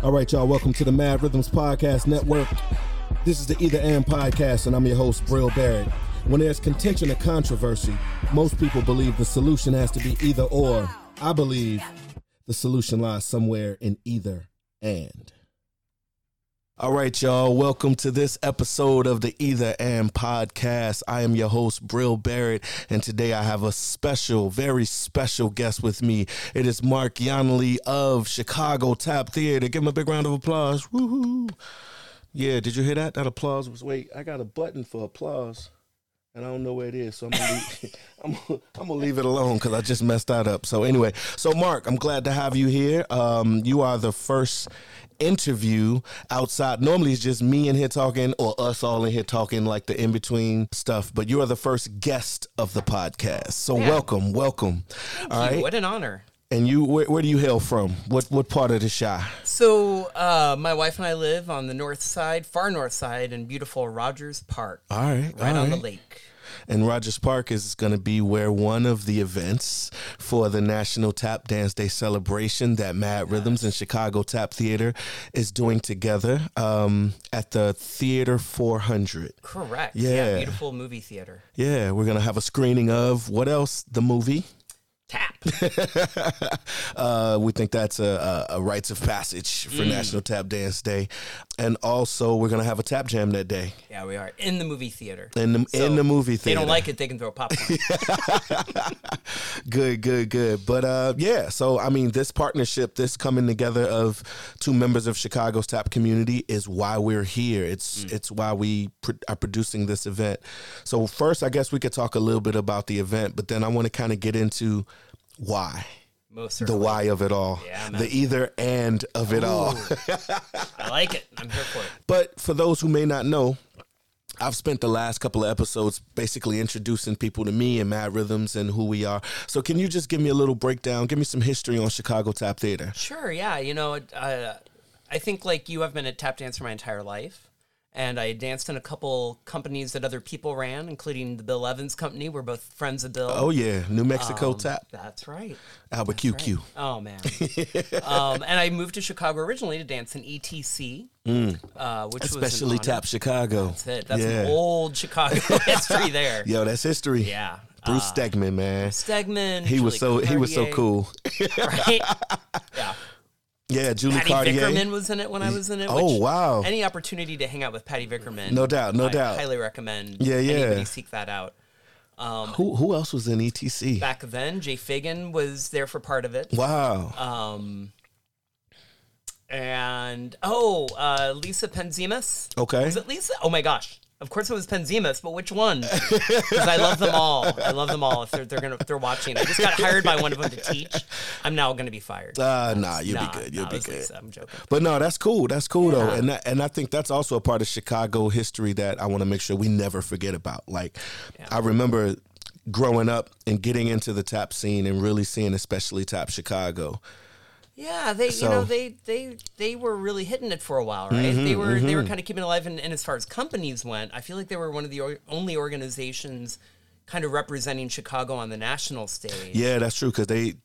All right, y'all, welcome to the Mad Rhythms Podcast Network. This is the Either and Podcast, and I'm your host, Bril Barrett. When there's contention and controversy, most people believe the solution has to be either or. I believe the solution lies somewhere in either and. All right, y'all. Welcome to this episode of the Either and podcast. I am your host, Bril Barrett, and today I have a special, very special guest with me. It is Mark Yonally of Chicago Tap Theater. Give him a big round of applause. Woohoo! Yeah, did you hear that? That applause was wait. I got a button for applause, and I don't know where it is, so I'm gonna leave, I'm, I'm gonna leave it alone because I just messed that up. So anyway, so Mark, I'm glad to have you here. Um, you are the first interview outside. Normally it's just me in here talking or us all in here talking like the in between stuff, but you are the first guest of the podcast. So Yeah. welcome, welcome. All you. right. What an honor. And you where, where do you hail from? What what part of the Chi? So, uh, my wife and I live on the north side, far north side, in beautiful Rogers Park, All right. right all on the lake. And Rogers Park is going to be where one of the events for the National Tap Dance Day celebration that Mad Rhythms and Chicago Tap Theater is doing together um, at the Theater 400. Correct. Yeah. Beautiful movie theater. Yeah, we're going to have a screening of what else? The movie. Uh, we think that's a, a, rites of passage for Mm. National Tap Dance Day. And also, we're going to have a tap jam that day yeah, we are in the movie theater. in the, So, in the movie theater. they don't like it, they can throw a popcorn. Good, good, good. But uh, yeah, so I mean, this partnership, this coming together of two members of Chicago's tap community is why we're here. It's it's why we pr- are producing this event. So first, I guess we could talk a little bit about the event, but then I want to kind of get into why. Most The why of it all, Yeah, the either and of it all. I like it. I'm here for it. But for those who may not know, I've spent the last couple of episodes basically introducing people to me and Mad Rhythms and who we are. So can you just give me a little breakdown? Give me some history on Chicago Tap Theater. Sure. Yeah. You know, uh, I think like you, I've been a tap dancer my entire life. And I danced in a couple companies that other people ran, including the Bill Evans Company. We're both friends of Bill. Oh yeah, New Mexico Um, Tap, That's right. Albuquerque. Oh man. um, and I moved to Chicago originally to dance in ETC, uh, which was Especially honor. Tap Chicago. That's it. That's yeah. an old Chicago history there. Yo, that's history. Yeah. Bruce Uh, Stegman, man. Stegman. He was so Julie he was so cool. Right? yeah. Yeah, Julie Patty Cartier. Vickerman was in it when I was in it. Oh, wow. Any opportunity to hang out with Patty Vickerman? No doubt, no I doubt. Highly recommend. Yeah, yeah. Anybody seek that out. Um, Who who else was in ETC? back then, Jay Fagan was there for part of it. Wow. Um, and oh, uh, Lisa Penzimas. Okay. Was it Lisa? Oh my gosh. Of course it was Penzimas, but which one? Because I love them all. I love them all. If they're they're gonna if they're watching, I just got hired by one of them to teach. I'm now gonna be fired. Uh, nah, you'll Nah, be good. You'll nah, be good. Lisa. I'm joking. But no, that's cool. That's cool though, and that, and I think that's also a part of Chicago history that I want to make sure we never forget about. Like, I remember growing up and getting into the tap scene and really seeing, especially tap Chicago. Yeah, they So- you know they they they were really hitting it for a while, right? they were they were kind of keeping it alive, and, and as far as companies went, I feel like they were one of the or- only organizations kind of representing Chicago on the national stage. Yeah, that's true because they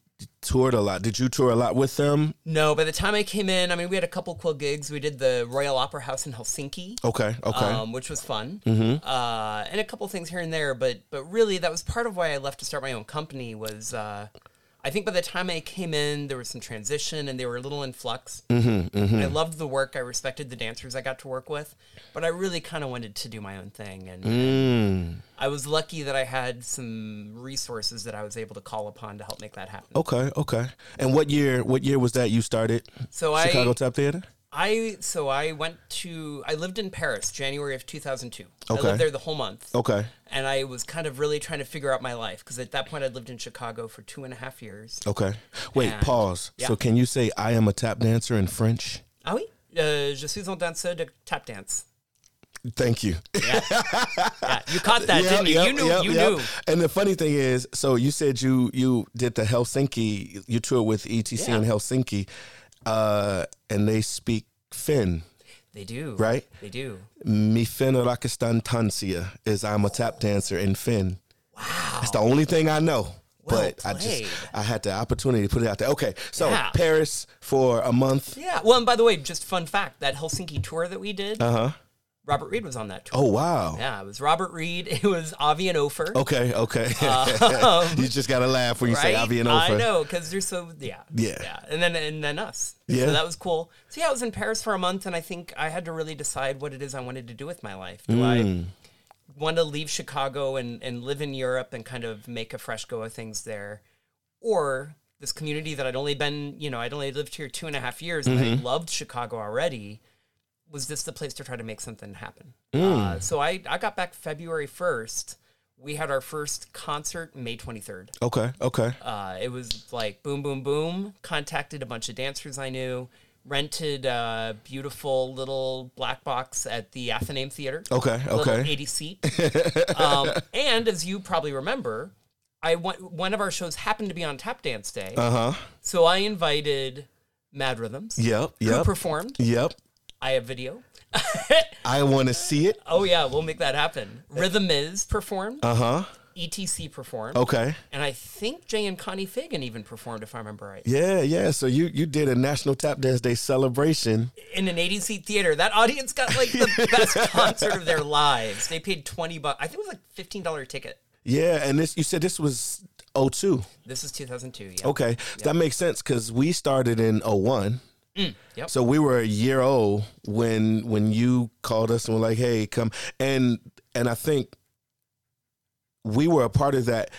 toured a lot. Did you tour a lot with them? No, by the time I came in, I mean we had a couple cool gigs. We did the Royal Opera House in Helsinki. Okay, okay. Um, which was fun, mm-hmm. uh, and a couple things here and there. But but really, that was part of why I left to start my own company. Was uh, I think by the time I came in, there was some transition, and they were a little in flux. Mm-hmm, I loved the work. I respected the dancers I got to work with, but I really kind of wanted to do my own thing. And Mm, I was lucky that I had some resources that I was able to call upon to help make that happen. okay, okay. And what year? What year was that you started So Chicago I Tap Theater? I so I went to I lived in Paris January of 2002. Okay. I lived there the whole month. Okay, and I was kind of really trying to figure out my life because at that point I'd lived in Chicago for two and a half years. okay. Wait, And- pause. yeah. So can you say I am a tap dancer in French? Ah oui, euh, je suis un danseur de tap dance. Thank you. Yeah, you caught that, Yep, didn't you? yep, you knew, yep, you knew. And the funny thing is, so you said you you did the Helsinki, you toured with ETC Yeah. in Helsinki, uh, and they speak Finn, They do, right? They do. Mi Finn Rakistan Tansia is I'm a tap dancer in Finn. Wow. That's the only thing I know. Well but I just. I had the opportunity to put it out there. Okay, so Yeah. Paris for a month. Yeah. Well, and by the way, just fun fact: that Helsinki tour that we did, Uh huh. Robert Reed was on that tour. Oh wow. Yeah, it was Robert Reed. It was Avi and Ofer. Okay, okay. Um, you just gotta laugh when you say? Avi and Ofer. I know because they're so yeah Yeah. yeah, and then and then us. Yeah. so that was cool. So yeah, I was in Paris for a month, and I think I had to really decide what it is I wanted to do with my life. Do Mm. I want to leave Chicago and and live in Europe and kind of make a fresh go of things there, or this community that I'd only been you know I'd only lived here two and a half years and Mm-hmm. I loved Chicago already. Was this the place to try to make something happen? Mm. Uh, so I I got back February first. We had our first concert May twenty third. Okay, okay. Uh, it was like boom, boom, boom. Contacted a bunch of dancers I knew. Rented a beautiful little black box at the Athenaeum Theater. Okay, okay. 80 seat. um, and as you probably remember, I went, one of our shows happened to be on Tap Dance Day. Uh huh. so I invited Mad Rhythms, Yep, who yep. performed. Yep. I have video. I want to see it. Oh, yeah, we'll make that happen. Rhythm Is performed. Uh huh. ETC performed. Okay. And I think Jay and Connie Fagan even performed, if I remember right. Yeah, yeah. So you you did a National Tap Dance Day celebration. in an 80 seat theater. That audience got like the best concert of their lives. They paid 20 bucks. I think it was like $15 ticket. Yeah, and this you said this was 02. This is 2002. Yeah. Okay, that makes sense because we started in 01. Yep. So we were a year old when when you called us and were like, "Hey, come." And and I think we were a part of that.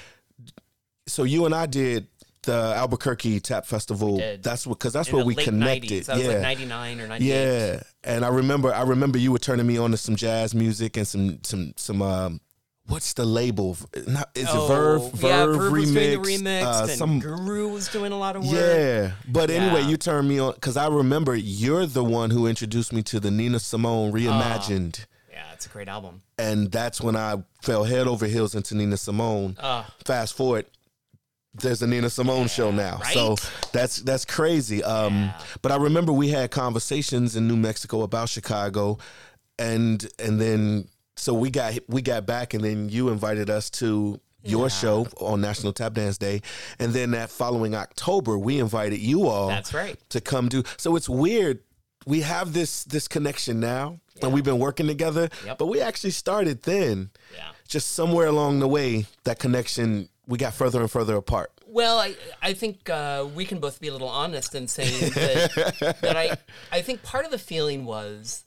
So you and I did the Albuquerque Tap Festival. did. That's what because that's In where we connected. 90s. That yeah. like 99 or 98. Yeah, and I remember I remember you were turning me on to some jazz music and some some some um what's the label? Not is Oh, it Verve? Verve yeah, Verve remix? remix. uh, some Guru was doing a lot of work. yeah, but anyway, you turned me on because I remember you're the one who introduced me to the Nina Simone reimagined, Yeah, it's a great album. and that's when I fell head over heels into Nina Simone. Uh, Fast forward, there's a Nina Simone show now, Right? so that's that's crazy. Um, Yeah. But I remember we had conversations in New Mexico about Chicago, and and then so we got we got back, and then you invited us to your Yeah. show on National Tap Dance Day, and then that following October, we invited you all that's right. to come do. So it's weird. We have this this connection now, and we've been working together. Yep. But we actually started then. Yeah. Just somewhere along the way, that connection we got further and further apart. Well, I, I think uh, we can both be a little honest in saying that, that I, I think part of the feeling was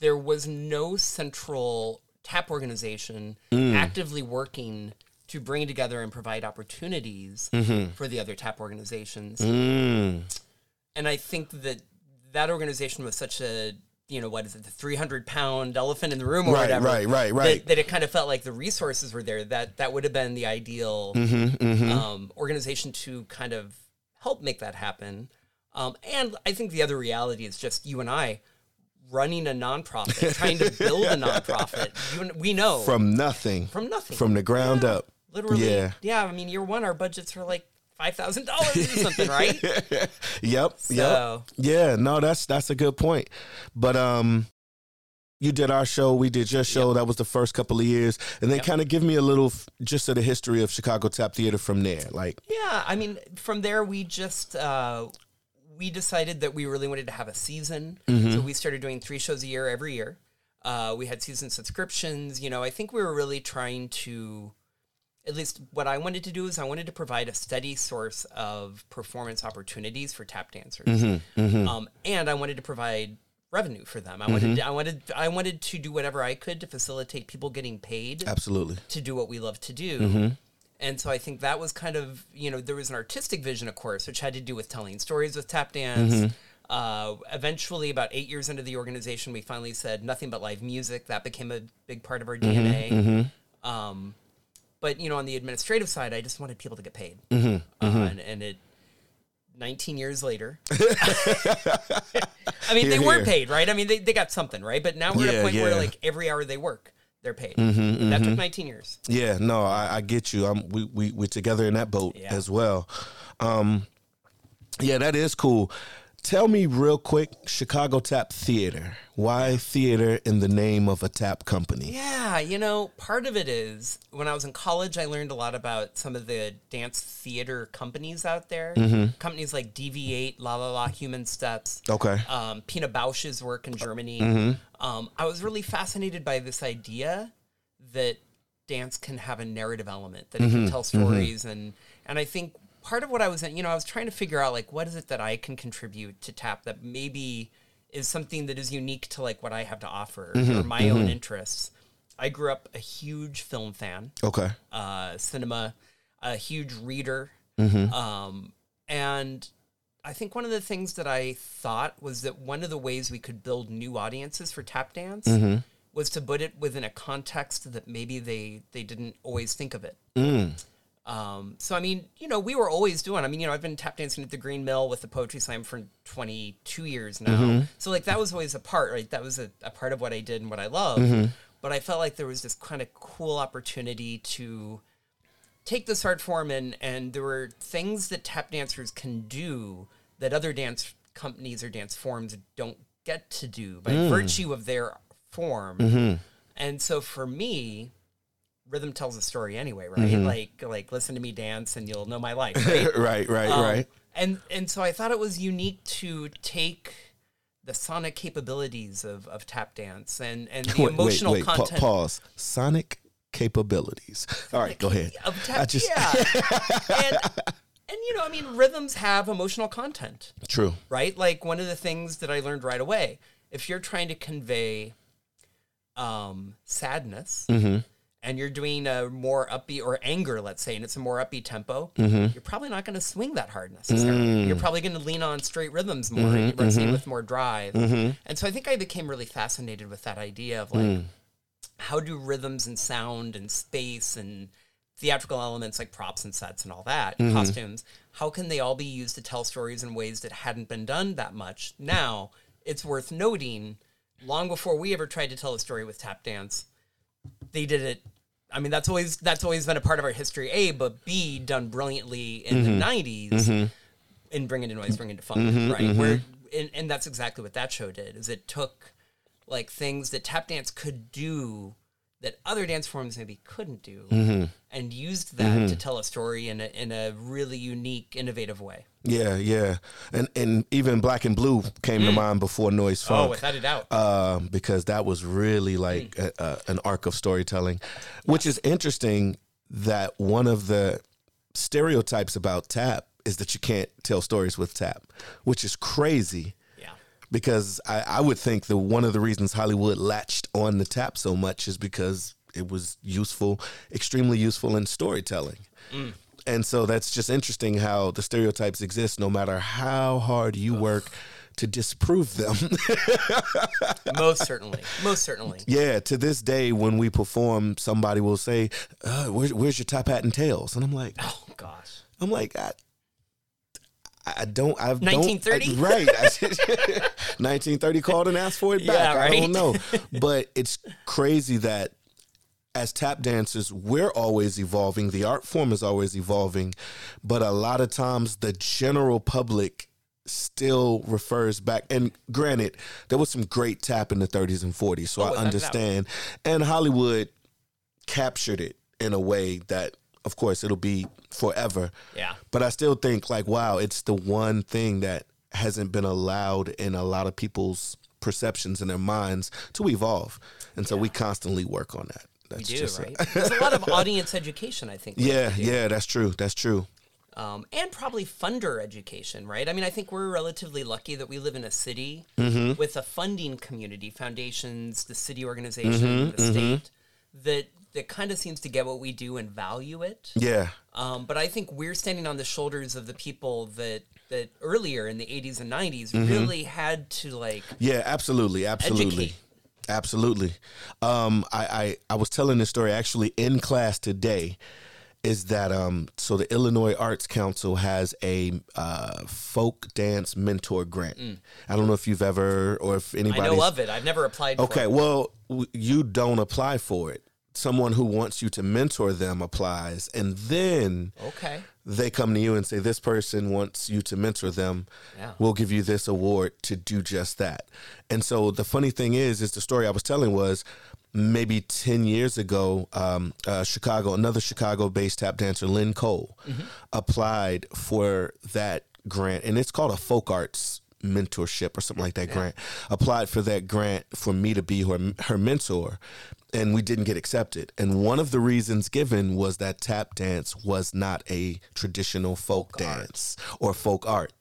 there was no central tap organization actively working to bring together and provide opportunities for the other tap organizations. Mm. And I think that that organization was such a, you know, what is it, the 300 pound elephant in the room or Right, whatever. right, right, that- right. That, it kind of felt like the resources were there. That that would have been the ideal Mm-hmm, Um, organization to kind of help make that happen. Um, and I think the other reality is just you and I running a nonprofit, trying to build a nonprofit. You we know From nothing, from nothing, from the ground up. literally. Yeah. yeah. I mean, year one, our budgets are like five thousand dollars or something, right? Yep. So- Yep. Yeah. No, that's that's a good point. But um, you did our show. We did your show. That was the first couple of years, and then Yep. kind of give me a little just of the history of Chicago Tap Theater from there. Like, Yeah, I mean, from there we just uh, we decided that we really wanted to have a season, mm-hmm. so we started doing three shows a year every year. Uh, we had season subscriptions. You know, I think we were really trying to, at least what I wanted to do is I wanted to provide a steady source of performance opportunities for tap dancers, mm-hmm. Mm-hmm. Um, and I wanted to provide revenue for them. I wanted, I wanted, I wanted to do whatever I could to facilitate people getting paid absolutely. to do what we love to do. And so I think that was kind of, you know, there was an artistic vision, of course, which had to do with telling stories with tap dance. Uh, eventually, about eight years into the organization, we finally said nothing but live music. That became a big part of our DNA. Um, but, you know, on the administrative side, I just wanted people to get paid. Uh, and, and it, 19 years later. I mean, they Here, were here. paid, right? I mean, they, they got something, right? But now we're at a point where, like, every hour they work, they're paid. that took 19 years. Yeah, no, I, I get you. I'm we, we we're together in that boat Yeah. as well. Um, yeah, that is cool. Tell me real quick, Chicago Tap Theater. Why theater in the name of a tap company? Yeah, you know, part of it is when I was in college, I learned a lot about some of the dance theater companies out there. Mm-hmm. Companies like DV8, La La La, Human Steps. Okay. Um, Pina Bausch's work in Germany. Mm-hmm. Um, I was really fascinated by this idea that dance can have a narrative element, that it Mm-hmm. can tell stories, and and I think part of what I was, in, you know, I was trying to figure out like what is it that I can contribute to tap that maybe is something that is unique to like what I have to offer Mm-hmm. or my own interests. I grew up a huge film fan, Okay. uh, cinema, a huge reader, Mm-hmm. um, and I think one of the things that I thought was that one of the ways we could build new audiences for tap dance Mm-hmm. was to put it within a context that maybe they they didn't always think of it. Mm. Um, so I mean, you know, we were always doing. I mean, you know, I've been tap dancing at the Green Mill with the Poetry Slam for 22 years now. Mm-hmm. So like that was always a part, right? That was a, a part of what I did and what I love. Mm-hmm. But I felt like there was this kind of cool opportunity to take this art form and and there were things that tap dancers can do that other dance companies or dance forms don't get to do by Mm. virtue of their form. Mm-hmm. And so for me, rhythm tells a story anyway, right? Mm-hmm. Like like listen to me dance and you'll know my life, right? right, right, Um, right. And and so I thought it was unique to take the sonic capabilities of, of tap dance and, and the Wait, emotional wait, wait. Pa- content pause. Sonic capabilities. All right, go ahead. of tap. I just- yeah. and and you know, I mean, rhythms have emotional content, True. right? Like one of the things that I learned right away, if you're trying to convey um, sadness Mm-hmm. And you're doing a more upbeat or anger, let's say, and it's a more upbeat tempo, Mm-hmm. you're probably not going to swing that hard necessarily. Mm. You're probably going to lean on straight rhythms more, Mm-hmm, mm resonate with more drive. And so I think I became really fascinated with that idea of like, Mm. how do rhythms and sound and space and theatrical elements like props and sets and all that, Mm-hmm. costumes, how can they all be used to tell stories in ways that hadn't been done that much? Now, it's worth noting, long before we ever tried to tell a story with tap dance, they did it. I mean, that's always that's always been a part of our history. A, but B, done brilliantly in Mm-hmm. the '90s in Bring in 'da Noise, bringing to funk, Mm-hmm, right? Where and, and that's exactly what that show did. Is it took like things that tap dance could do that other dance forms maybe couldn't do, Mm-hmm. and used that to tell a story in a in a really unique, innovative way. Yeah, yeah. And and even Black and Blue came to mind before Noise Mm. Oh, Funk. without a doubt. um, because that was really like a, a, an arc of storytelling, which is interesting. That one of the stereotypes about tap is that you can't tell stories with tap, which is crazy. yeah. Because I, I would think that one of the reasons Hollywood latched on the tap so much is because it was useful, extremely useful in storytelling. And so that's just interesting how the stereotypes exist no matter how hard you work to disprove them. Most certainly. Most certainly. Yeah, to this day, when we perform, somebody will say, uh, where's, "Where's your top hat and tails?" And I'm like, Oh gosh. I'm like, I, I don't, I 1930? don't, I- right? 1930 called and asked for it back. Yeah, I don't know, but it's crazy that as tap dancers, we're always evolving. The art form is always evolving, but a lot of times the general public still refers back. And granted, there was some great tap in the 30s and 40s, so Oh, I without a doubt. understand. And Hollywood captured it in a way that, of course, it'll be forever. Yeah. But I still think, like, wow, it's the one thing that hasn't been allowed in a lot of people's perceptions and their minds to evolve. And so we constantly work on that. We That's do, just right? There's a lot of audience education, I think. yeah, do. yeah, that's true. That's true. um, and probably funder education, right? I mean, I think we're relatively lucky that we live in a city Mm-hmm. with a funding community, foundations, the city organization, Mm-hmm, the state, that that kind of seems to get what we do and value it. Yeah. Um, but I think we're standing on the shoulders of the people that that earlier in the 80s and 90s Mm-hmm. really had to like Yeah, absolutely, absolutely, Educate. Absolutely. Um, I, I I was telling this story actually in class today. Is that um? So the Illinois Arts Council has a uh, folk dance mentor grant. I don't know if you've ever or if Mm. I anybody know of it. I've never applied for Okay, well, w- you don't apply for it. Someone who wants you to mentor them applies, and then Okay. they come to you and say, This person wants you to mentor them. Yeah. We'll give you this award to do just that. And so the funny thing is, is the story I was telling was maybe 10 years ago, um, uh, Chicago, another Chicago based tap dancer, Lynn Cole, applied for that grant. And it's called a folk arts mentorship or something like that grant. Applied for that grant for me to be her, her mentor. And we didn't get accepted. And one of the reasons given was that tap dance was not a traditional folk, dance or folk art.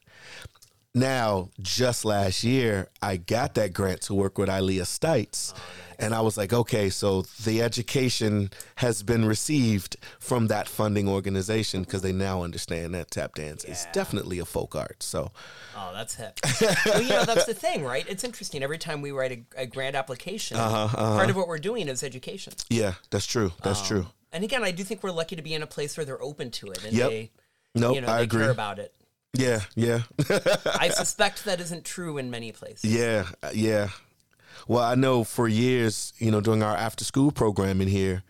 Now, just last year, I got that grant to work with Ilea Stites. And I was like, okay, so the education has been received from that funding organization because they now understand that tap dance is definitely a folk art. So, Oh, that's hip. well, you know, that's the thing, right? It's interesting. Every time we write a, a grant application, Uh-huh, part of what we're doing is education. yeah, that's true. That's Um, true. And again, I do think we're lucky to be in a place where they're open to it and Yep. they, Nope, you know, I they agree. care about it. Yeah, yeah. I suspect that isn't true in many places. Yeah, yeah. Well, I know for years, you know, during our after school programming here,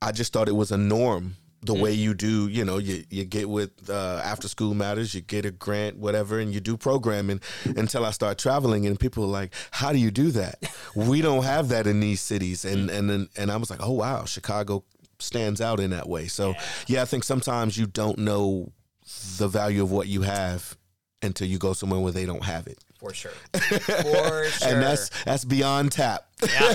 I just thought it was a norm the way you do, you know, you, you get with uh, after school matters, you get a grant, whatever, and you do programming until I start traveling and people are like, how do you do that? we don't have that in these cities. And, and, and, and I was like, oh, wow, Chicago stands out in that way. So yeah, I think sometimes you don't know the value of what you have until you go somewhere where they don't have it For sure. For sure. and that's that's beyond tap. yeah,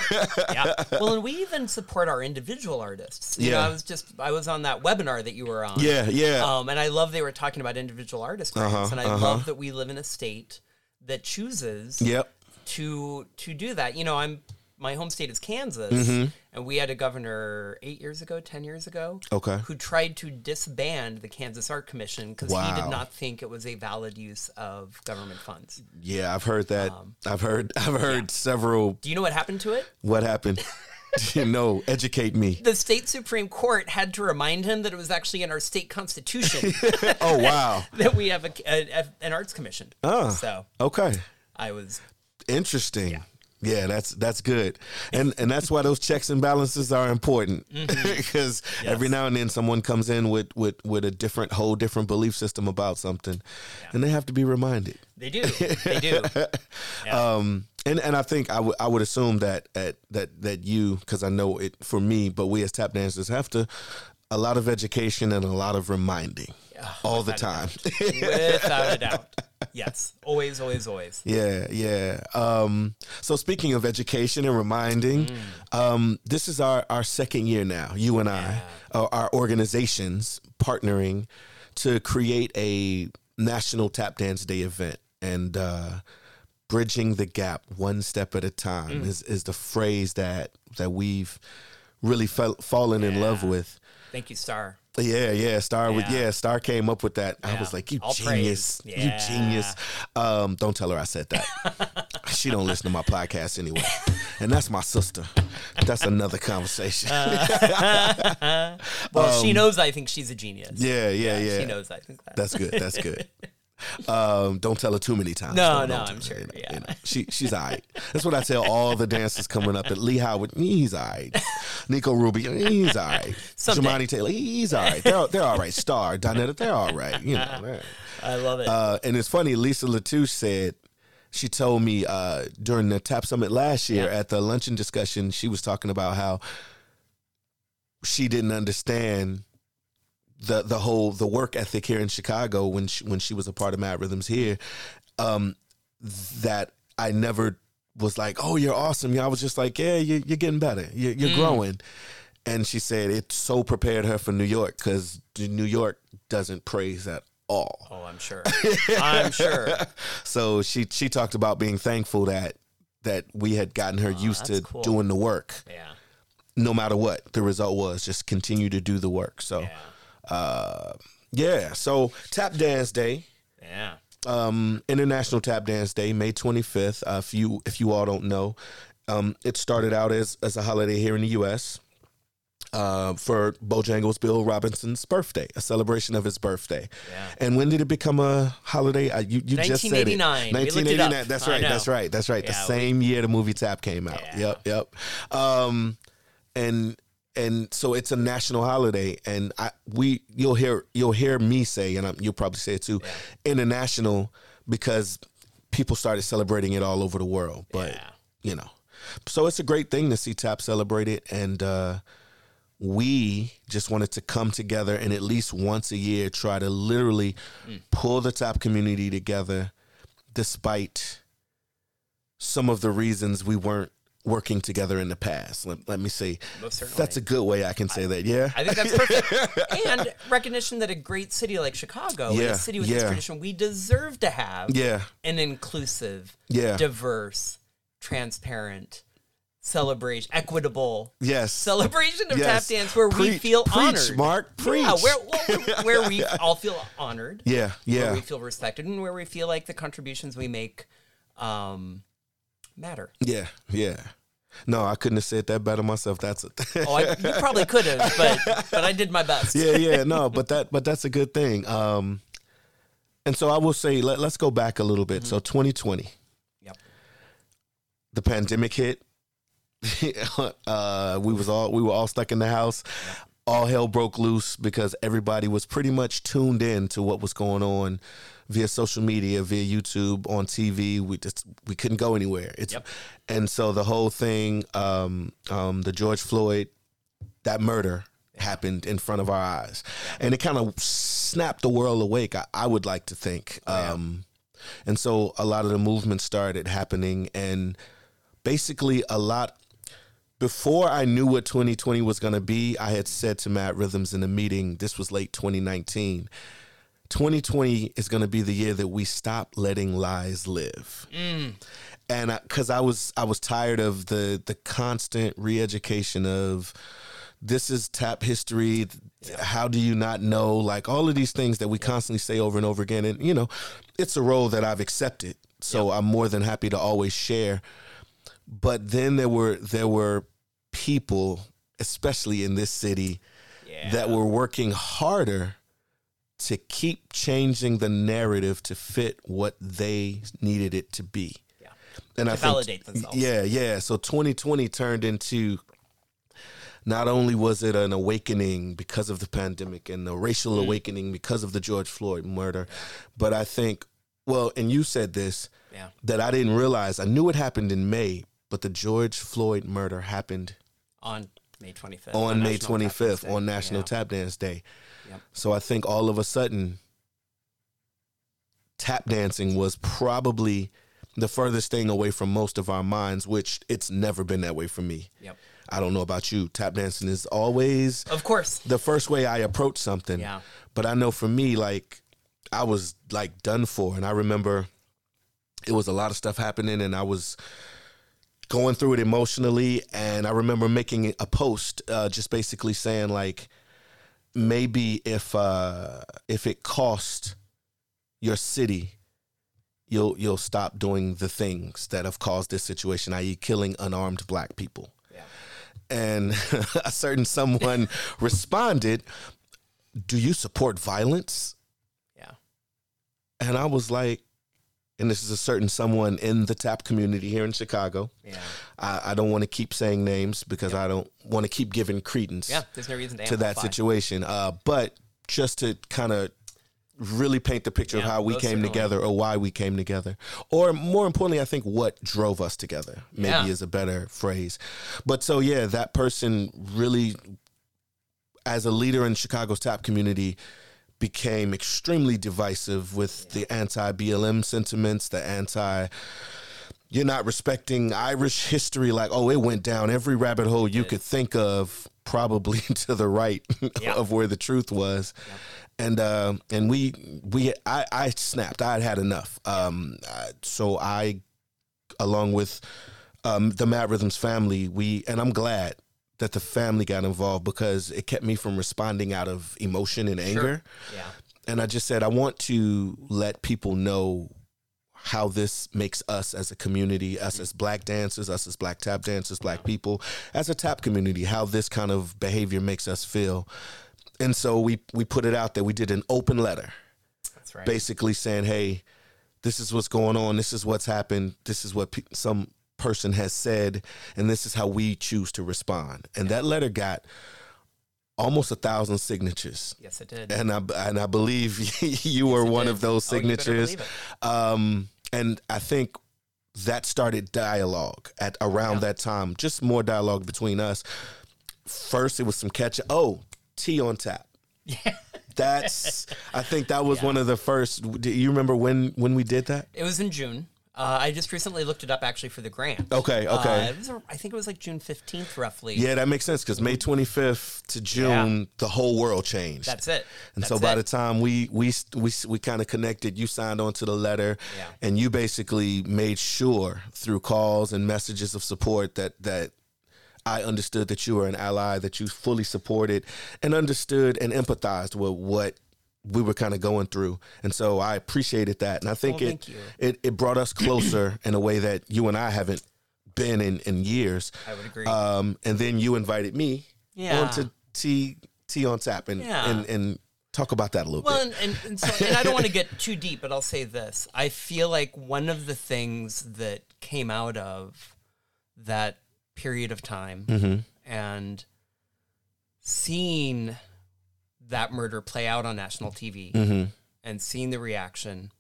yeah. Well, and we even support our individual artists. You know, Yeah. I was just I was on that webinar that you were on. Yeah, yeah, Um, and I love they were talking about individual artist grants, Uh-huh, and I uh-huh. love that we live in a state that chooses yep, to to do that. You know, I'm my home state is Kansas, Mm-hmm. and we had a governor eight years ago, ten years ago, okay, who tried to disband the Kansas Art Commission because he did not think it was a valid use of government funds. yeah. I've heard that. Um, I've heard. I've heard several. Do you know what happened to it? What happened? you know, educate me. The state supreme court had to remind him that it was actually in our state constitution Oh wow. that we have a, a- an arts commission. Oh, So Okay, I was interesting. Yeah. That's that's good, and and that's why those checks and balances are important Mm-hmm. because every now and then someone comes in with with with a different whole different belief system about something, and they have to be reminded. they do they do. Yeah. Um, and and I think I would I would assume that at, that that you because I know it for me, but we as tap dancers have to a lot of education and a lot of reminding all the time. Without a doubt. Yes. Always, always, always. yeah, yeah. Um, so speaking of education and reminding, um, this is our our second year now. You and I, uh, our organizations partnering to create a national tap dance day event and. Uh, bridging the gap one step at a time is, is the phrase that that we've really fell, fallen in love with. Thank you, Star. Yeah, yeah. Star with Yeah. yeah, Star came up with that. I was like, you All genius. praise. You genius. Um, don't tell her I said that. she don't listen to my podcast anyway. And that's my sister. That's another conversation. Well, she knows I think she's a genius. Um, yeah, yeah, yeah. She knows I think that. That's good. That's good. Um, don't tell her too many times. No, no, I'm her, sure, you know, yeah. you know. she she's all right. That's what I tell all the dancers coming up. At Lee Howard, he's all right. Nico Ruby, he's all right. Someday. Jumaane Taylor, he's all right. They're they're all right. Star, Donetta, they're all right. You know. they're- I love it. Uh, and it's funny. Lisa La Touche said she told me uh, during the Tap Summit last year Yeah. at the luncheon discussion. She was talking about how she didn't understand the the whole the work ethic here in Chicago when she, when she was a part of Mad Rhythms here. Um, that I never was like, "Oh, you're awesome." Yeah, I was just like, "Yeah, you, you're getting better. You're, you're growing." And she said it so prepared her for New York because New York doesn't praise at all. oh, I'm sure. I'm sure. So she she talked about being thankful that that we had gotten her used to cool. doing the work, Yeah. no matter what the result was. Just continue to do the work. So, Yeah. Uh, yeah. So Tap Dance Day, Yeah. um, International Tap Dance Day, May twenty fifth. Uh, if you if you all don't know, um, it started out as as a holiday here in the U.S. Uh, for Bojangles Bill Robinson's birthday, a celebration of his birthday. Yeah. And when did it become a holiday? Uh, you you just said it. 1989. It up. 1989. That's right. That's right. That's right. the Yeah, we- same year the movie Tap came out. Yeah. Yep. Yep. Um, and and so it's a national holiday. And I we you'll hear you'll hear me say and I'm, you'll probably say it too international because people started celebrating it all over the world. But Yeah. you know. So it's a great thing to see tap celebrate it. And uh we just wanted to come together and at least once a year try to literally pull the tap community together despite some of the reasons we weren't working together in the past let, let me see. That's a good way i can say that yeah I think that's perfect. and recognition that a great city like Chicago, and Yeah, a city with this tradition, we deserve to have yeah an inclusive, Yeah. diverse, transparent, celebration, equitable yes celebration of Yes. tap dance where we Preach, feel preach, honored. Mark, preach. Yeah, where, where, where we all feel honored. yeah Where yeah we feel respected and where we feel like the contributions we make um, matter. yeah yeah no i couldn't have said that better myself that's a Oh, I, you probably could have, but but I did my best. yeah, yeah, no, but that but that's a good thing. Um and so I will say let, let's go back a little bit. So 2020, Yep. the pandemic hit. uh we was all we were all stuck in the house. All hell broke loose because everybody was pretty much tuned in to what was going on via social media, via YouTube, on TV. We just we couldn't go anywhere. It's Yep. and so the whole thing um um the George Floyd that murder happened in front of our eyes and it kind of snapped the world awake I, I would like to think um and so a lot of the movement started happening and basically a lot before I knew what 2020 was going to be, I had said to Mad Rhythms in a meeting, this was late 2019. 2020 is going to be the year that we stop letting lies live. Mm. And cuz I was I was tired of the the constant re-education of this is tap history. How do you not know? Like all of these things that we constantly say over and over again. And, you know, it's a role that I've accepted. So I'm more than happy to always share. But then there were there were people, especially in this city, Yeah. that were working harder to keep changing the narrative to fit what they needed it to be. Yeah. And I To think- validate themselves. Yeah, yeah. So 2020 turned into not only was it an awakening because of the pandemic and a racial Mm. awakening because of the George Floyd murder, but I think, well, and you said this, Yeah. that I didn't realize. I knew it happened in May, but the George Floyd murder happened On May 25th. on May National 25th Dance on National Yeah. Tap Dance Day. Yep. So I think all of a sudden, tap dancing was probably the furthest thing away from most of our minds, which it's never been that way for me. Yep. I don't know about you. Tap dancing is always Of course. the first way I approach something. Yeah. But I know for me, like, I was like done for. And I remember it was a lot of stuff happening and I was going through it emotionally. And I remember making a post uh, just basically saying, like, maybe if uh, if it cost your city, you'll you'll stop doing the things that have caused this situation, i.e., killing unarmed black people Yeah. and a certain someone responded, "Do you support violence?" Yeah. And I was like, and this is a certain someone in the tap community here in Chicago. Yeah. I, I don't want to keep saying names because I don't want to keep giving credence Yeah. There's no reason to, to that situation. Uh, but just to kind of really paint the picture of how we came together or why we came together. Or more importantly, I think what drove us together maybe Yeah. is a better phrase. But so, yeah, that person really, as a leader in Chicago's tap community, became extremely divisive with the anti BLM sentiments, the anti you're not respecting Irish history. Like, oh, it went down every rabbit hole you could think of, probably to the right of where the truth was. And uh, and we we I, I snapped. I had had enough. Um, so I, along with um, the Mad Rhythms family, we and I'm glad that the family got involved because it kept me from responding out of emotion and anger Yeah. and I just said I want to let people know how this makes us as a community, us as black dancers, us as black tap dancers, black people, as a tap community, how this kind of behavior makes us feel. And so we we put it out there. We did an open letter, That's right. basically saying, "Hey, this is what's going on. This is what's happened. This is what pe- some person has said, and this is how we choose to respond. And that letter got almost a thousand signatures. Yes, it did. And I and I believe you were one did. of those Oh, signatures. believe um, and I think that started dialogue at around Yeah. that time. Just more dialogue between us. First, it was some catch. Oh, tea on tap. Yeah. That's. I think that was Yeah. one of the first. Do you remember when when we did that? It was in June. Uh, I just recently looked it up actually for the grant. Okay, Uh, okay. it was, I think it was like June 15th, roughly. Yeah, that makes sense because May 25th to June, the whole world changed. That's it. And That's so by it. the time we we we we kind of connected, you signed on to the letter, Yeah. and you basically made sure through calls and messages of support that that I understood that you were an ally, that you fully supported and understood and empathized with what we were kind of going through. And so I appreciated that, and I think Well, it, it it brought us closer in a way that you and I haven't been in in years. I would agree. Um, and then you invited me Yeah. onto tea T on tap and Yeah. and and talk about that a little Well, bit. and, and, and, so, and I don't want to get too deep, but I'll say this. I feel like one of the things that came out of that period of time Mm-hmm. and seeing that murder play out on national TV Mm-hmm. and seeing the reaction,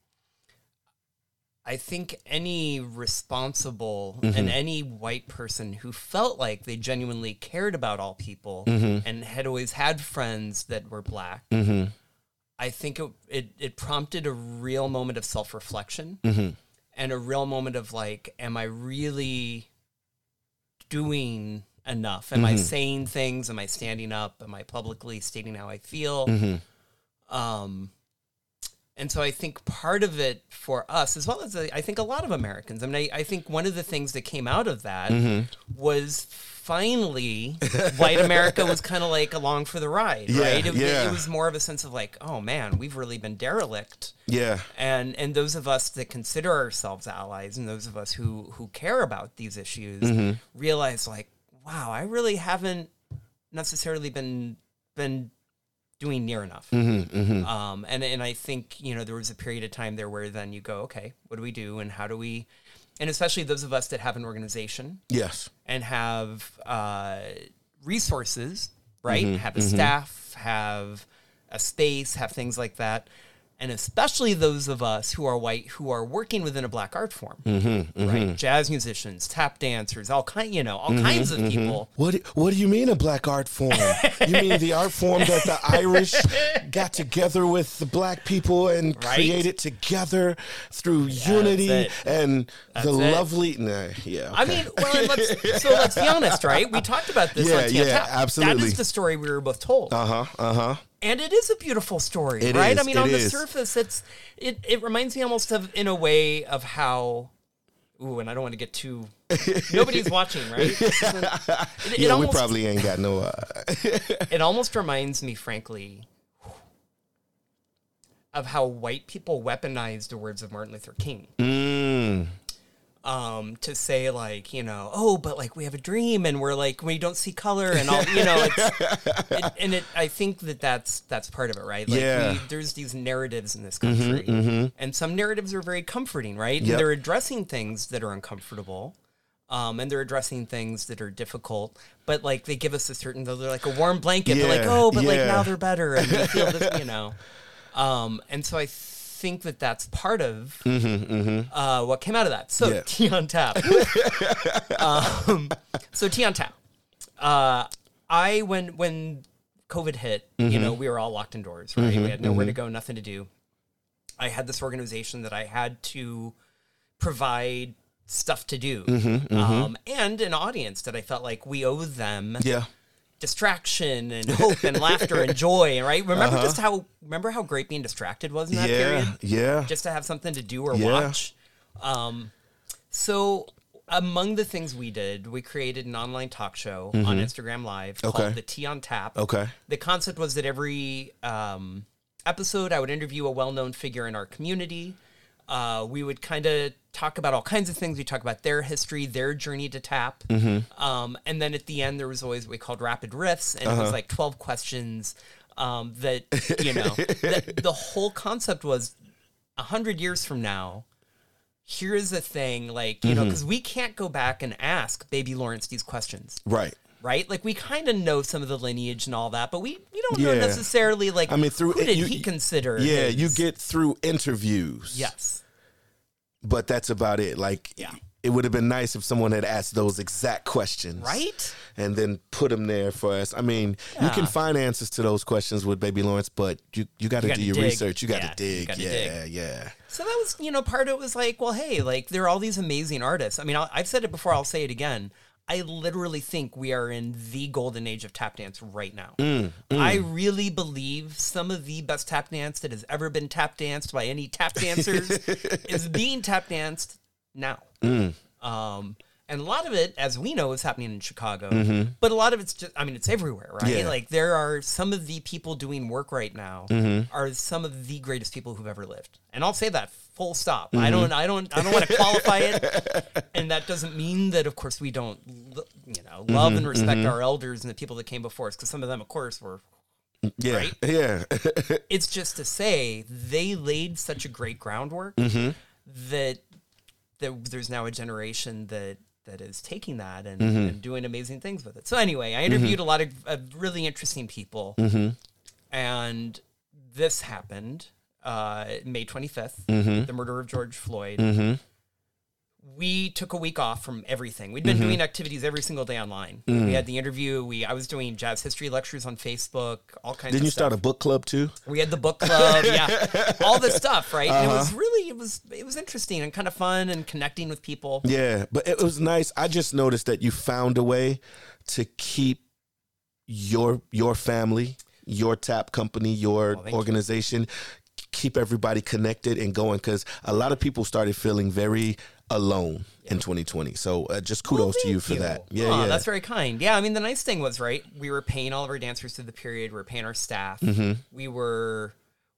I think any responsible Mm-hmm. and any white person who felt like they genuinely cared about all people Mm-hmm. and had always had friends that were black, Mm-hmm. I think it, it, it prompted a real moment of self reflection Mm-hmm. and a real moment of like, am I really doing enough? Am I saying things? Am I standing up? Am I publicly stating how I feel? Mm-hmm. Um, and so I think part of it for us, as well as uh, I think a lot of Americans, I mean, I, I think one of the things that came out of that Mm-hmm. was finally white America was kind of like along for the ride, Yeah, right? It, yeah. it was more of a sense of like, oh man, we've really been derelict. Yeah. And and those of us that consider ourselves allies and those of us who who care about these issues Mm-hmm. realize like, wow, I really haven't necessarily been been doing near enough. Mm-hmm. Um, and and I think you know there was a period of time there where then you go, okay, what do we do, and how do we, and especially those of us that have an organization Yes. and have uh, resources, right? Mm-hmm, Have a staff, have a space, have things like that. And especially those of us who are white who are working within a black art form, Mm-hmm, right? Jazz musicians, tap dancers, all kind, you know, all kinds Mm-hmm, of people. What do, What do you mean a black art form? you mean the art form that the Irish got together with the black people and Right. created together through unity and That's the it. lovely? Nah, yeah. I mean, well, let's, so let's be honest, right? We talked about this Yeah, on TNT. yeah, That absolutely. is the story we were both told. Uh huh. Uh huh. And it is a beautiful story, It right? is, I mean, on the surface, it's it. It reminds me almost of, in a way, of how. Ooh, and I don't want to get too. Nobody's watching, right? It, it Yeah, almost, we probably ain't got no. Uh, It almost reminds me, frankly, of how white people weaponized the words of Martin Luther King. mm, um, to say like you know oh but like we have a dream and we're like we don't see color and all you know it's, it, and it I think that that's that's part of it right like Yeah. we, there's these narratives in this country and some narratives are very comforting right Yep. and they're addressing things that are uncomfortable um, and they're addressing things that are difficult, but like they give us a certain, they're like a warm blanket. they're like, oh, but like now they're better, and we feel this, you know. Um, and so I think that that's part of uh, what came out of that. So Mm-hmm, Yeah. tea on tap. um, so tea on tap. Uh, I when when COVID hit, you Mm-hmm. know, we were all locked indoors, right? We had nowhere to go, nothing to do. I had this organization that I had to provide stuff to do, Mm-hmm, um, and an audience that I felt like we owe them yeah. Distraction and hope and laughter and joy. Right? Remember just how remember how great being distracted was in that Uh-huh. Yeah. period Yeah. just to have something to do or Yeah. watch. Um, so among the things we did, we created an online talk show on Instagram Live Mm-hmm. Okay. called The Tea on Tap. Okay. The concept was that every um, episode, I would interview a well-known figure in our community. Uh, we would kind of talk about all kinds of things. We talk about their history, their journey to tap, um, and then at the end there was always what we called rapid riffs, and it was like twelve questions. Um, that you know, that the whole concept was a hundred years from now, here's the thing, like you know, because we can't go back and ask Baby Lawrence these questions, Right. Right? Like we kind of know some of the lineage and all that, but we we don't know necessarily like. I mean, through who did you- he consider? Yeah, his- you get through interviews. yes, But that's about it. Like, Yeah. it would have been nice if someone had asked those exact questions. right. And then put them there for us. I mean, you can find answers to those questions with Baby Lawrence, but you, you got to do your dig. research. You got to Yeah, dig. gotta yeah, dig. yeah. So that was, you know, part of it was like, well, hey, like there are all these amazing artists. I mean, I'll, I've said it before, I'll say it again. I literally think we are in the golden age of tap dance right now. Mm, I really believe some of the best tap dance that has ever been tap danced by any tap dancers is being tap danced now. Mm. Um, and a lot of it, as we know, is happening in Chicago. But a lot of it's just, I mean, it's everywhere, right? Mm-hmm. Yeah. Like there are some of the people doing work right now Mm-hmm. are some of the greatest people who've ever lived. And I'll say that full stop. Mm-hmm. I don't, I don't, I don't want to qualify it. And that doesn't mean that, of course, we don't, you know, love Mm-hmm. and respect our elders and the people that came before us. Because some of them, of course, were. Yeah. Right? Yeah. It's just to say they laid such a great groundwork Mm-hmm. that that there's now a generation that that is taking that and, Mm-hmm. and doing amazing things with it. So anyway, I interviewed a lot of, of really interesting people, Mm-hmm. and this happened uh, May 25th, Mm-hmm. the murder of George Floyd. We took a week off from everything. We'd been doing activities every single day online. We had the interview. We I was doing jazz history lectures on Facebook. All kinds. Didn't of you stuff. start a book club too? We had the book club, yeah, all this stuff, right? It Uh-huh. was really, it was, it was interesting and kind of fun and connecting with people. Yeah, but it was nice. I just noticed that you found a way to keep your your family, your tap company, your thank you. organization, keep everybody connected and going because a lot of people started feeling very alone in 2020. So uh, just kudos to you for that. Yeah, yeah. that's very kind. Yeah, I mean, the nice thing was, right? We were paying all of our dancers through the period. We were paying our staff. Mm-hmm. We were.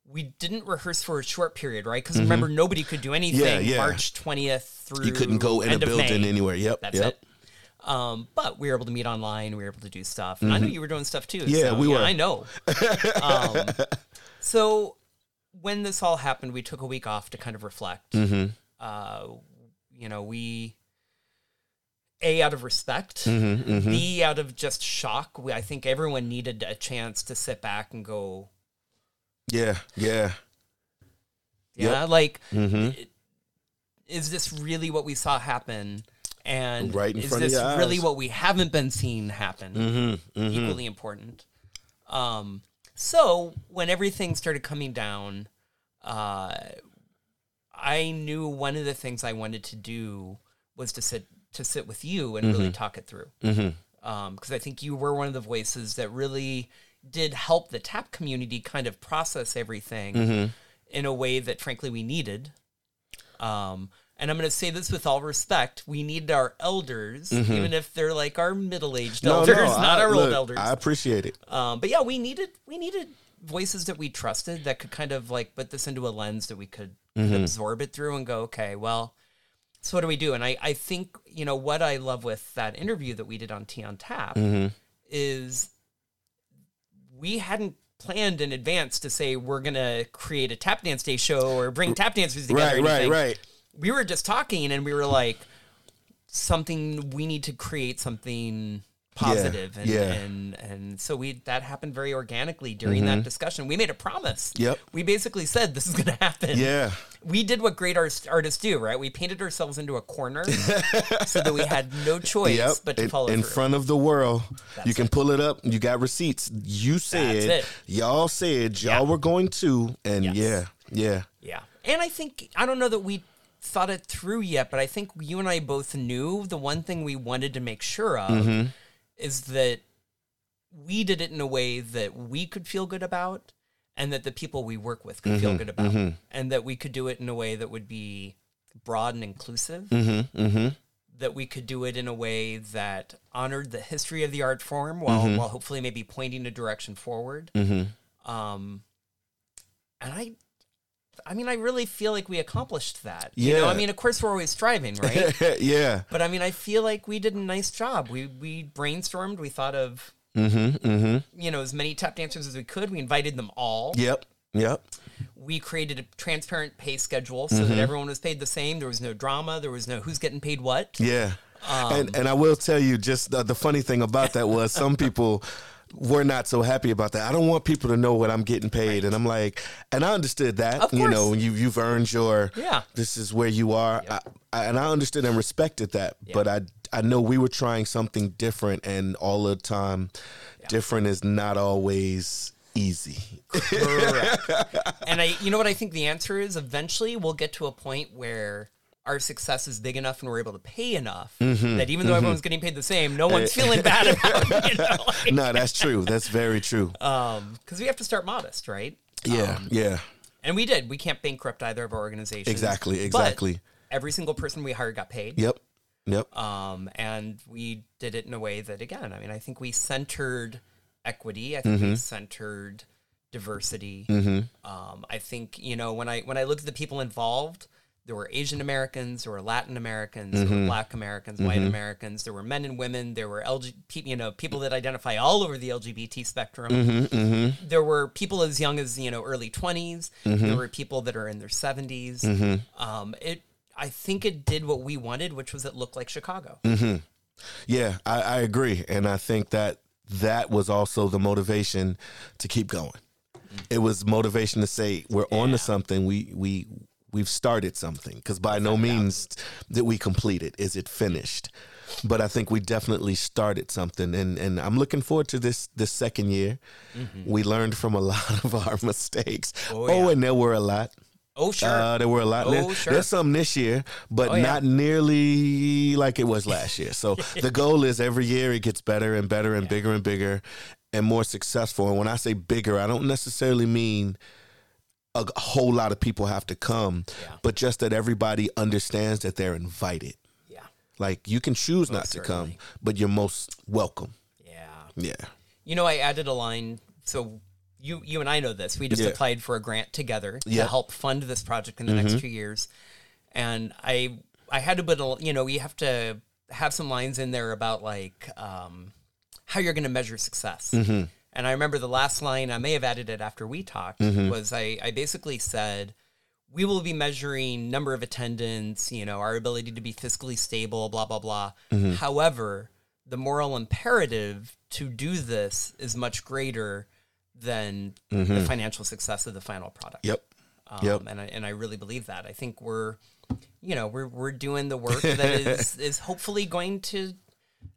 We didn't rehearse for a short period, right? Because remember, nobody could do anything Mm-hmm. Yeah, yeah. March twentieth through. you couldn't go in a building May. anywhere. Yep. That's yep. it. Um, but we were able to meet online. We were able to do stuff, and I knew you were doing stuff too. Mm-hmm. Yeah, so, we were. I know. um, so when this all happened, we took a week off to kind of reflect. Mm-hmm. Uh, you know, we a out of respect, Mm-hmm, b out of just shock. We, I think everyone needed a chance to sit back and go, Yeah, yeah. yeah, like Mm-hmm. is this really what we saw happen? And Right is this really what we haven't been seeing happen? Mm-hmm. Mm-hmm. Equally important. Um, so when everything started coming down, uh, I knew one of the things I wanted to do was to sit to sit with you and really talk it through. Mm-hmm. Because I think you were one of the voices that really did help the tap community kind of process everything Mm-hmm. in a way that, frankly, we needed. Um, and I'm going to say this with all respect: we need our elders, even if they're like our middle-aged Mm-hmm. No, elders, no, not I, our old elders. I appreciate it. Um, but yeah, we needed we needed voices that we trusted that could kind of like put this into a lens that we could, could Mm-hmm. absorb it through and go, okay, well, so what do we do? And I, I think you know what I love with that interview that we did on T on Tap Mm-hmm. is we hadn't planned in advance to say we're gonna create a tap dance day show or bring tap dancers together. Right, right, right. We were just talking and we were like, something we need to create something positive and, yeah. and and so we that happened very organically during that discussion we made a promise Yep. we basically said this is going to happen Yeah. we did what great artists, artists do right we painted ourselves into a corner so that we had no choice Yep. but to in, follow in through front of the world. you That's can pull it up. You got receipts. You said, y'all said, y'all Yeah. were going to, and Yes. yeah, yeah. Yeah. And I think, I don't know that we thought it through yet, but I think you and I both knew the one thing we wanted to make sure of Mm-hmm. Is that we did it in a way that we could feel good about and that the people we work with could Mm-hmm. feel good about. And that we could do it in a way that would be broad and inclusive. Mm-hmm. Mm-hmm. That we could do it in a way that honored the history of the art form while, Mm-hmm. while hopefully maybe pointing a direction forward. Mm-hmm. Um, and I, I mean, I really feel like we accomplished that. You know, Yeah. I mean, of course, we're always striving, right? yeah. but I mean, I feel like we did a nice job. We we brainstormed. We thought of Mm-hmm. Mm-hmm. you know as many tap dancers as we could. We invited them all. Yep. Yep. We created a transparent pay schedule so that everyone was paid the same. There was no drama. There was no who's getting paid what. Yeah. Um, and and I will tell you, just the, the funny thing about that was some people were not so happy about that. I don't want people to know what I'm getting paid, and I'm like, and I understood that. You know, you you've earned your. Yeah. This is where you are, I, I, and I understood and respected that. But I I know we were trying something different, and all the time, different is not always easy. Correct. and I, you know what I think the answer is? Eventually, we'll get to a point where our success is big enough and we're able to pay enough Mm-hmm. that even though everyone's getting paid the same, no one's feeling bad about it. You know, like, no, that's true. That's very true. um, because we have to start modest, right? yeah, yeah. And we did. We can't bankrupt either of our organizations. Exactly, exactly. every single person we hired got paid. Yep. Yep. Um, and we did it in a way that, again, I mean, I think we centered equity. I think we centered diversity. Um, I think you know when I when I looked at the people involved, there were Asian Americans, there were Latin Americans, there were mm-hmm. Black Americans, White mm-hmm. Americans, there were men and women, there were LG, you know people that identify all over the LGBT spectrum. Mm-hmm, there were people as young as you know early 20s. There were people that are in their 70s. Um, it I think it did what we wanted, which was it looked like Chicago. Yeah, I, I agree, and I think that that was also the motivation to keep going. Mm. It was motivation to say we're on to something. We we we've started something because by no means that we completed is it finished, but I think we definitely started something, and and I'm looking forward to this this second year. We learned from a lot of our mistakes. Oh, Oh, and there were a lot. Oh sure. Uh, there were a lot. Oh, There- sure. There's some this year, but Oh, yeah. not nearly like it was last year. So the goal is every year it gets better and better and bigger and bigger and more successful. And when I say bigger, I don't necessarily mean a whole lot of people have to come, Yeah. but just that everybody understands that they're invited. yeah. Like you can choose not Most to come, but you're most welcome. Yeah. Yeah. You know, I added a line. So you you and I know this. We just Yeah. applied for a grant together Yeah. to help fund this project in the next two years, and I I had to put a you know you have to have some lines in there about like um, how you're going to measure success. And I remember the last line I may have added it after we talked mm-hmm. was I I basically said. We will be measuring number of attendance, you know, our ability to be fiscally stable, blah blah blah. Mm-hmm. However, the moral imperative to do this is much greater than the mm-hmm. financial success of the final product. Yep. Um, Yep. And I, and I really believe that. I think we're, you know, we're we're doing the work that is is hopefully going to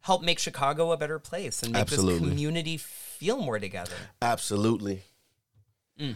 help make Chicago a better place and make Absolutely. this community feel more together. Absolutely.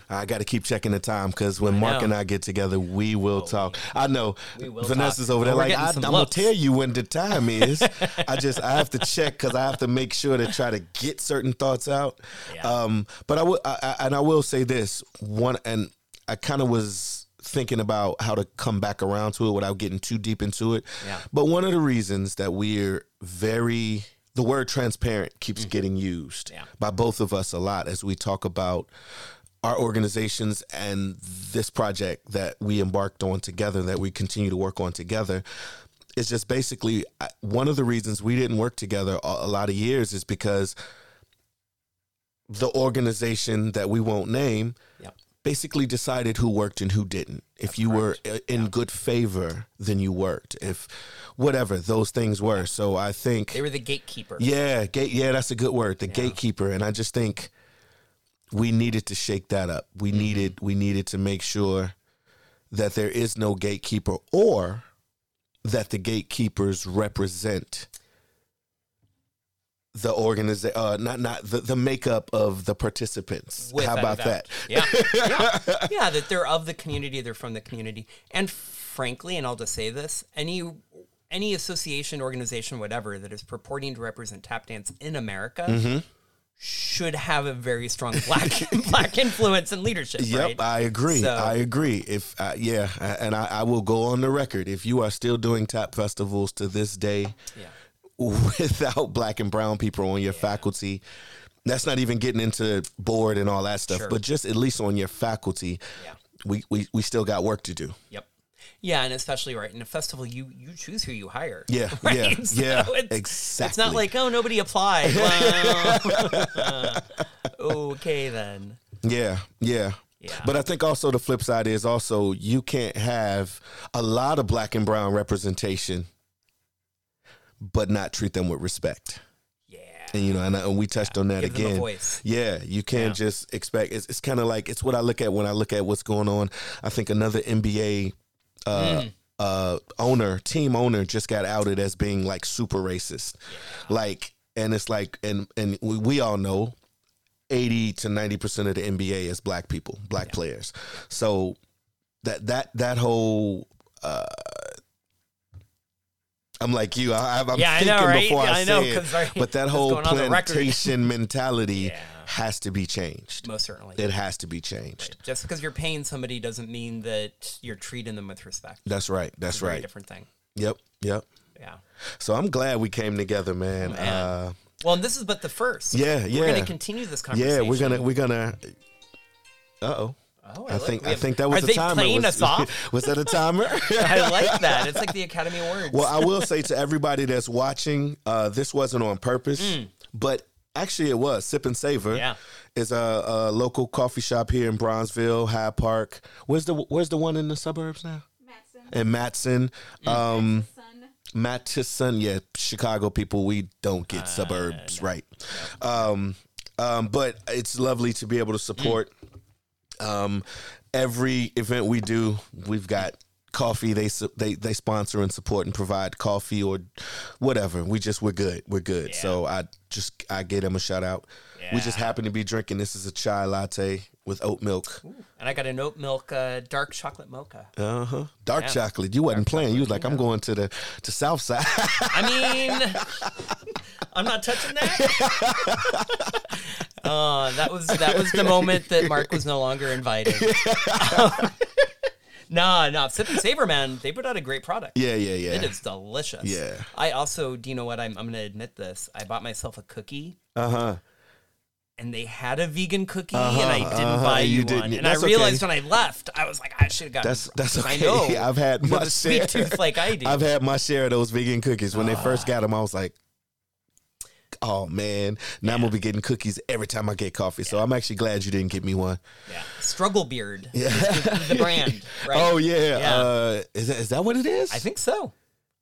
I got to keep checking the time because when Mark Mm. know. Oh, and I get together, we will talk. I know Vanessa's talk. over there Well, like I, I'm gonna tell you when the time is. I just I have to check because I have to make sure to try to get certain thoughts out. Yeah. Um, but I will I, I, and I will say this one and I kind of was thinking about how to come back around to it without getting too deep into it. Yeah. But one of the reasons that we're very the word transparent keeps getting used Mm-hmm. Yeah. by both of us a lot as we talk about our organizations and this project that we embarked on together that we continue to work on together is just basically one of the reasons we didn't work together a, lot of years is because the organization that we won't name Yep. basically decided who worked and who didn't. If you were uh, in good favor, then you worked. If whatever those things were. So I think They were the gatekeeper. yeah, gate. Yeah, that's a good word. The gatekeeper, and I just think we needed to shake that up. We needed we needed to make sure that there is no gatekeeper, or that the gatekeepers represent the organization, uh, not not the, the makeup of the participants. How without about that? Yeah. yeah. Yeah, that they're of the community, they're from the community. And frankly, and I'll just say this, any any association, organization, whatever that is purporting to represent tap dance in America Mm-hmm. should have a very strong black black influence and leadership. Yep, right? I agree. So- I agree. If uh, yeah, and I, I will go on the record. If you are still doing tap festivals to this day, Yeah. without black and brown people on your faculty, that's not even getting into board and all that stuff. Sure. But just at least on your faculty, Yeah. we, we we still got work to do. Yep. Yeah, and especially right in a festival, you you choose who you hire. Yeah, right? yeah, So yeah, It's, exactly. It's not like oh nobody applied. Well, okay then. Yeah, yeah. Yeah. But I think also the flip side is also you can't have a lot of black and brown representation, but not treat them with respect. yeah. And you know, and, I- and we touched on that Give again. Yeah, you can't Yeah. just expect. It's, it's kind of like it's what I look at when I look at what's going on. I think another NBA uh, Mm. uh, owner, team owner, just got outed as being like super racist. Like, and it's like, and and we, we all know, eighty to ninety percent of the NBA is black people, black players. So that that that whole. Uh, I'm like you. I, I'm Yeah, I thinking know, right? before Yeah, I, I know, say it. right, But that whole going on the record. plantation mentality Yeah. Has to be changed. Most certainly. It has to be changed. Just because you're paying somebody doesn't mean that you're treating them with respect. That's right. That's It's a right. different thing. Yep. Yep. Yeah. So I'm glad we came together, man. man. Uh, Well, and this is but the first. Yeah, We're yeah. going to continue this conversation. yeah, we're gonna we're gonna. Uh oh. Oh, I like- think we I have- think that was Are the they timer. playing was, us off? was that a timer? I like that. It's like the Academy Awards. well, I will say to everybody that's watching, uh, this wasn't on purpose, but actually it was. Sip and Savor Mm. Yeah. is a, a local coffee shop here in Bronzeville, Hyde Park. Where's the Where's the one in the suburbs now? Matson, In Matson. Um. Matteson, yeah, Chicago people, we don't get suburbs right. Um, um, but it's lovely to be able to support um, every event we do. We've got coffee. They they they sponsor and support and provide coffee or whatever. We just we're good. We're good. Yeah. So I just I gave them a shout out. We just Yeah. happen to be drinking. This is a chai latte with oat milk. and I got an oat milk uh, dark chocolate mocha. Uh huh. Dark Yeah. chocolate. You wasn't playing. You was like, I'm going to the to South Side. I mean, I'm not touching that. Uh, that was that was the moment that Mark was no longer invited. no, no, Sip and Savor, man, they put out a great product. yeah, yeah, yeah. It is delicious. Yeah. I also, do you know what? I'm, I'm going to admit this. I bought myself a cookie, Uh huh. and they had a vegan cookie, Uh-huh, and I didn't uh-huh, buy you you, didn't. one. And I okay. realized when I left, I was like, I should have gotten. That's that's okay. I know. I've had my a sweet share. tooth like I do. I've had my share of those vegan cookies. When they first Ah. got them, I was like, "Oh man!" Now I'm gonna be getting cookies every time I get coffee. So I'm actually glad you didn't get me one. yeah. Struggle Beard. Yeah. The, the brand, right? Oh yeah, Yeah. Uh, is that is that what it is? I think so.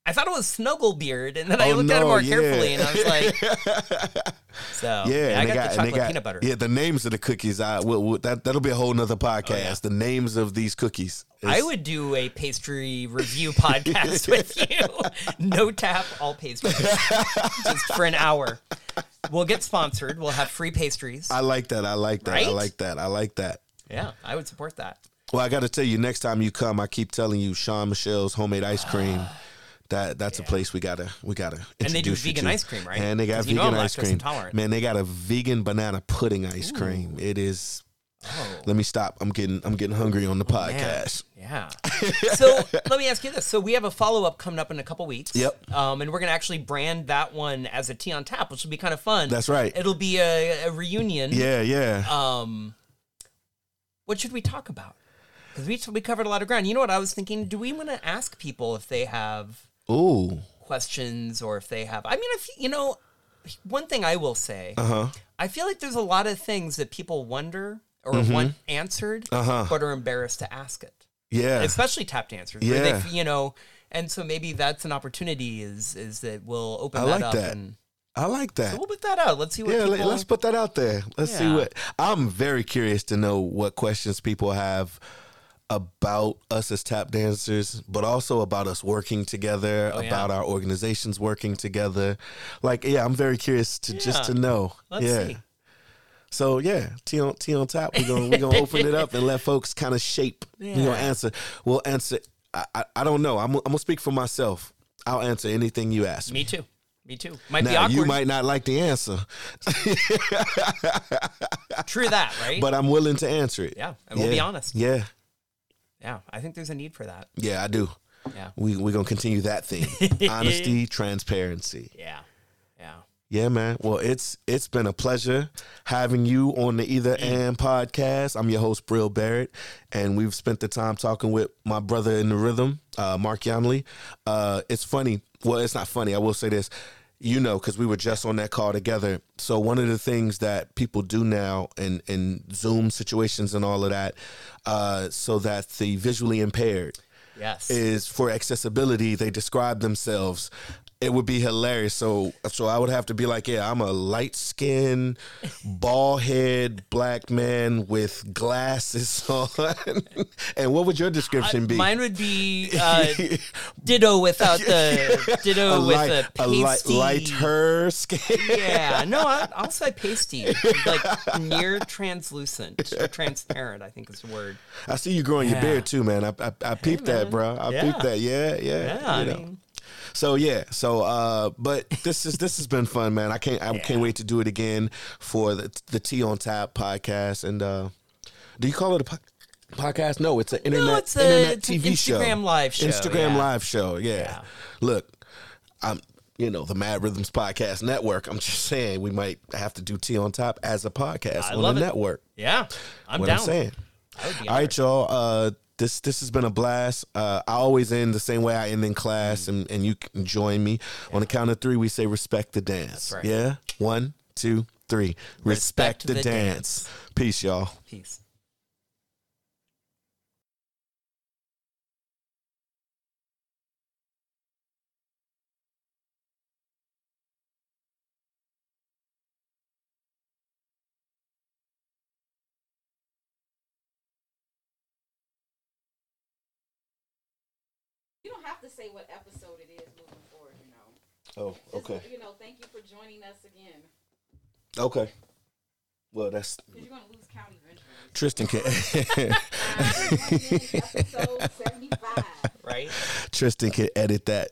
I thought it was Snuggle Beard, and then I Oh, looked at it more yeah. carefully, and I was like, so Yeah, I and they got, the chocolate got- peanut butter. Yeah, the names of the cookies. I will will- that that'll be a whole nother podcast. Oh, yeah. The names of these cookies. I would do a pastry review podcast with you. No tap, all pastries, just for an hour. We'll get sponsored. We'll have free pastries. I like that. I like that. I like that. I like that. yeah, I would support that. Well, I got to tell you, next time you come, I keep telling you, Shawn Michelle's homemade ice cream. That that's a place we gotta we gotta Introduce And they do vegan ice cream, right? And they got 'Cause you know vegan ice cream. intolerant. Man, they got a vegan banana pudding ice cream. It is. Oh, Let me stop. I'm getting I'm getting hungry on the man. podcast. Yeah. So let me ask you this. So we have a follow up coming up in a couple weeks. Yep. Um, and we're gonna actually brand that one as a tea on tap, which will be kind of fun. That's right. It'll be a, a reunion. Yeah, yeah. Um, what should we talk about? Because we we covered a lot of ground. You know what I was thinking? Do we want to ask people if they have Ooh. questions or if they have? I mean, if you know, one thing I will say, Uh huh. I feel like there's a lot of things that people wonder or want answered, Mm-hmm. Uh-huh. but are embarrassed to ask it, Yeah. especially tap dancers. Yeah. they, you know. And so maybe that's an opportunity. Is is that we'll open I that like up that. and I like that. so we'll put that out. Let's see what yeah, people. let, us put that out there. Let's see what. I'm very curious to know what questions people have about us as tap dancers, but also about us working together, Oh, yeah. about our organizations working together. Like, yeah, I'm very curious to just to know. Let's yeah. see. So yeah, T on T on top. We're gonna we're gonna open it up and let folks kind of shape. We're gonna answer. We'll answer. I, I I don't know. I'm I'm gonna speak for myself. I'll answer anything you ask me. Me too. Me too. Might be Now awkward. you might not like the answer, True that, right? but I'm willing to answer it. yeah, and we'll be honest. Yeah, Yeah, I think there's a need for that. yeah, I do. Yeah, We we're gonna continue that theme: honesty, transparency. yeah, yeah. Yeah, man. Well, it's it's been a pleasure having you on the Either and podcast. I'm your host, Bril Barrett, and we've spent the time talking with my brother in the rhythm, uh, Mark Yonally. Uh, it's funny. Well, it's not funny. I will say this. You know, because we were just on that call together. So one of the things that people do now in in Zoom situations and all of that, uh, so that the visually impaired Yes. is for accessibility. They describe themselves. It would be hilarious. So, so I would have to be like, yeah, I'm a light skinned, bald head black man with glasses on. and what would your description be? Mine would be uh, ditto without the ditto a with light, a a light, pasty. lighter skin. Yeah, no, I, I'll say pasty, like near translucent or transparent. I think is the word. I see you growing your beard too, man. I I, I peeped that, man. bro. I Yeah. peeped that. Yeah, yeah. Yeah, you I know. mean, So yeah, so uh, but this is this has been fun, man. I can't I can't wait to do it again for the the T on Tap podcast. And uh, do you call it a po- podcast? No, it's an internet it's a- internet it's an TV show, Instagram live show, Instagram yeah. live show. Yeah. Yeah. Look, I'm you know the Mad Rhythms Podcast Network. I'm just saying we might have to do T on Top as a podcast I on the it. network. yeah, I'm what down. I'm saying. I would be All right, y'all. Uh, this this has been a blast. Uh, I always end the same way I end in class, and, and you can join me on the count of three. We say respect the dance. right. Yeah, one, two, three. Respect, Respect the, the dance. Peace, y'all. Peace. You don't have to say what episode it is moving forward, you know. Oh, Just, okay, You know, thank you for joining us again. okay. Well, that's Because you're going to lose count eventually. Tristan can episode 75. Right. Tristan can edit that